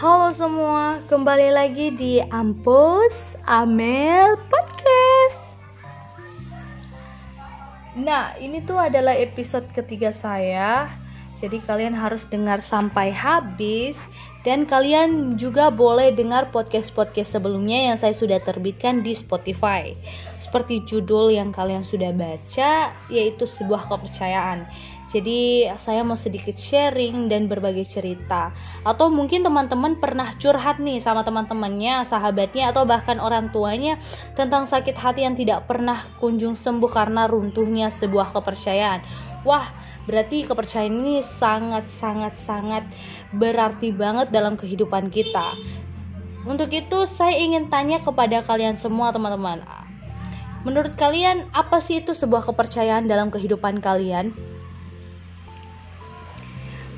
Halo semua, kembali lagi di Ampus Amel Podcast. Nah, ini tuh adalah episode ketiga saya. Jadi kalian harus dengar sampai habis dan kalian juga boleh dengar podcast-podcast sebelumnya yang saya sudah terbitkan di Spotify. Seperti judul yang kalian sudah baca, yaitu sebuah kepercayaan. Jadi saya mau sedikit sharing dan berbagi cerita. Atau mungkin teman-teman pernah curhat nih sama teman-temannya, sahabatnya, atau bahkan orang tuanya tentang sakit hati yang tidak pernah kunjung sembuh karena runtuhnya sebuah kepercayaan. Wah, berarti kepercayaan ini sangat-sangat-sangat berarti banget dalam kehidupan kita. Untuk itu saya ingin tanya kepada kalian semua teman-teman. Menurut kalian apa sih itu sebuah kepercayaan dalam kehidupan kalian?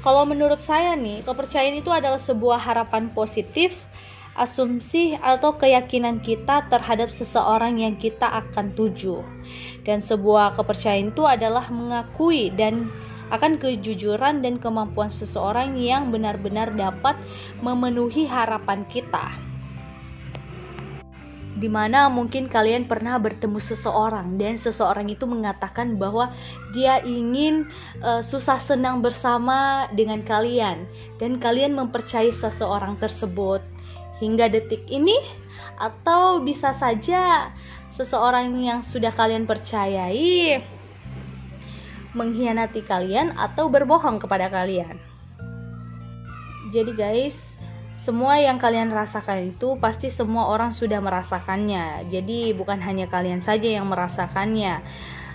Kalau menurut saya nih, kepercayaan itu adalah sebuah harapan positif, asumsi atau keyakinan kita terhadap seseorang yang kita akan tuju. Dan sebuah kepercayaan itu adalah mengakui dan akan kejujuran dan kemampuan seseorang yang benar-benar dapat memenuhi harapan kita. Di mana mungkin kalian pernah bertemu seseorang dan seseorang itu mengatakan bahwa dia ingin uh, susah senang bersama dengan kalian dan kalian mempercayai seseorang tersebut hingga detik ini atau bisa saja seseorang yang sudah kalian percayai mengkhianati kalian atau berbohong kepada kalian. Jadi guys, semua yang kalian rasakan itu pasti semua orang sudah merasakannya. Jadi bukan hanya kalian saja yang merasakannya.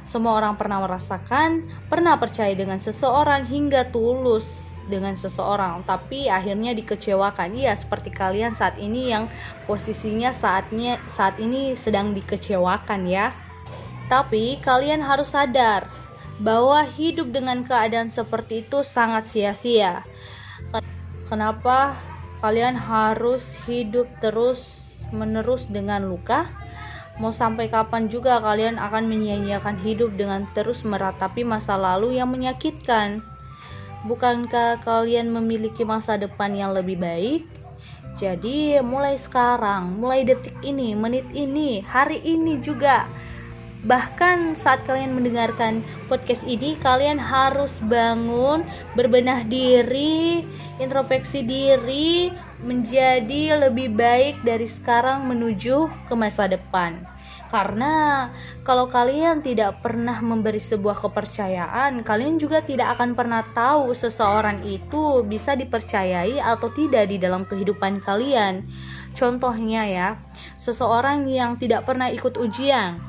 Semua orang pernah merasakan, pernah percaya dengan seseorang hingga tulus dengan seseorang, tapi akhirnya dikecewakan. Iya, seperti kalian saat ini yang posisinya saatnya saat ini sedang dikecewakan ya. Tapi kalian harus sadar, bahwa hidup dengan keadaan seperti itu sangat sia-sia. Kenapa kalian harus hidup terus menerus dengan luka? Mau sampai kapan juga kalian akan menyia-nyiakan hidup dengan terus meratapi masa lalu yang menyakitkan? Bukankah kalian memiliki masa depan yang lebih baik? Jadi, mulai sekarang, mulai detik ini, menit ini, hari ini juga, Bahkan saat kalian mendengarkan podcast ini, kalian harus bangun, berbenah diri, introspeksi diri, menjadi lebih baik dari sekarang menuju ke masa depan. Karena kalau kalian tidak pernah memberi sebuah kepercayaan, kalian juga tidak akan pernah tahu seseorang itu bisa dipercayai atau tidak di dalam kehidupan kalian. Contohnya ya, seseorang yang tidak pernah ikut ujian,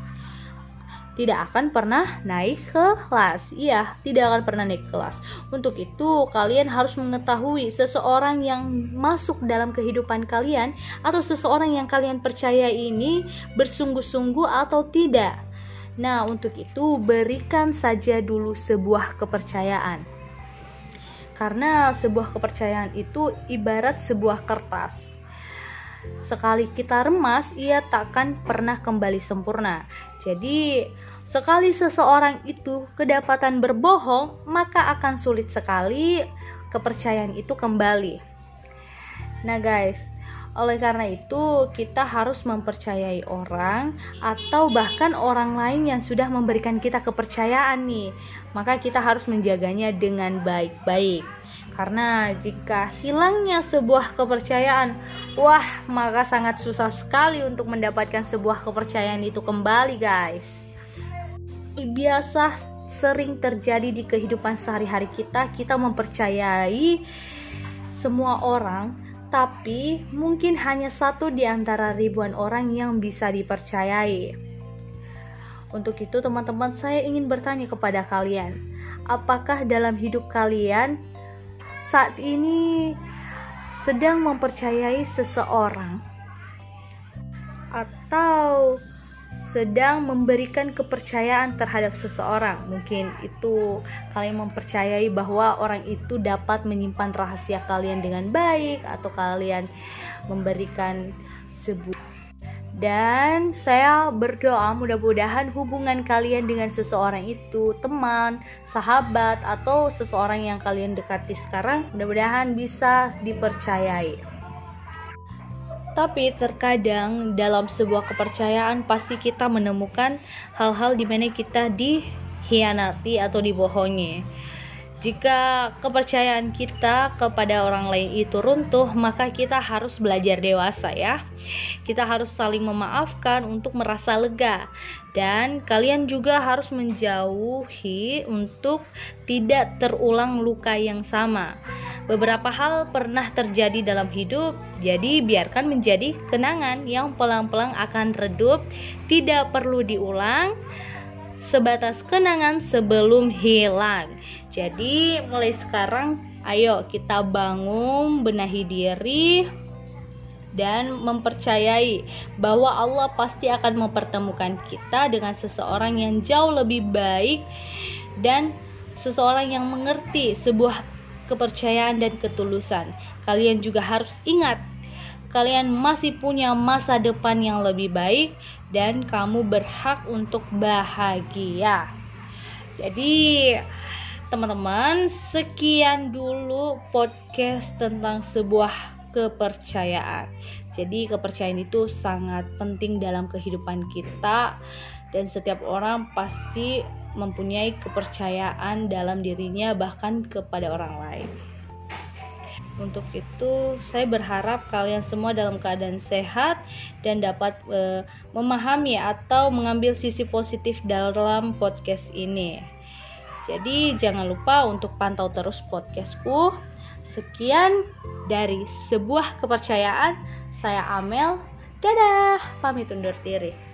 tidak akan pernah naik kelas. Iya, tidak akan pernah naik kelas. Untuk itu, kalian harus mengetahui seseorang yang masuk dalam kehidupan kalian atau seseorang yang kalian percaya ini bersungguh-sungguh atau tidak. Nah, untuk itu berikan saja dulu sebuah kepercayaan. Karena sebuah kepercayaan itu ibarat sebuah kertas Sekali kita remas, ia takkan pernah kembali sempurna. Jadi, sekali seseorang itu kedapatan berbohong, maka akan sulit sekali kepercayaan itu kembali. Nah, guys, oleh karena itu, kita harus mempercayai orang atau bahkan orang lain yang sudah memberikan kita kepercayaan nih. Maka kita harus menjaganya dengan baik-baik. Karena jika hilangnya sebuah kepercayaan, wah, maka sangat susah sekali untuk mendapatkan sebuah kepercayaan itu kembali, guys. Biasa sering terjadi di kehidupan sehari-hari kita, kita mempercayai semua orang tapi mungkin hanya satu di antara ribuan orang yang bisa dipercayai. Untuk itu, teman-teman, saya ingin bertanya kepada kalian, apakah dalam hidup kalian saat ini sedang mempercayai seseorang, atau sedang memberikan kepercayaan terhadap seseorang. Mungkin itu kalian mempercayai bahwa orang itu dapat menyimpan rahasia kalian dengan baik atau kalian memberikan sebuah dan saya berdoa mudah-mudahan hubungan kalian dengan seseorang itu teman, sahabat atau seseorang yang kalian dekati sekarang mudah-mudahan bisa dipercayai. Tapi terkadang dalam sebuah kepercayaan pasti kita menemukan hal-hal di mana kita dihianati atau dibohongi. Jika kepercayaan kita kepada orang lain itu runtuh, maka kita harus belajar dewasa ya. Kita harus saling memaafkan untuk merasa lega dan kalian juga harus menjauhi untuk tidak terulang luka yang sama. Beberapa hal pernah terjadi dalam hidup, jadi biarkan menjadi kenangan yang pelan-pelan akan redup, tidak perlu diulang sebatas kenangan sebelum hilang. Jadi, mulai sekarang, ayo kita bangun, benahi diri, dan mempercayai bahwa Allah pasti akan mempertemukan kita dengan seseorang yang jauh lebih baik dan seseorang yang mengerti sebuah kepercayaan dan ketulusan. Kalian juga harus ingat kalian masih punya masa depan yang lebih baik dan kamu berhak untuk bahagia. Jadi, teman-teman, sekian dulu podcast tentang sebuah kepercayaan. Jadi, kepercayaan itu sangat penting dalam kehidupan kita, dan setiap orang pasti mempunyai kepercayaan dalam dirinya, bahkan kepada orang lain. Untuk itu, saya berharap kalian semua dalam keadaan sehat dan dapat e, memahami atau mengambil sisi positif dalam podcast ini. Jadi, jangan lupa untuk pantau terus podcastku. Sekian dari sebuah kepercayaan. Saya Amel. Dadah, pamit undur diri.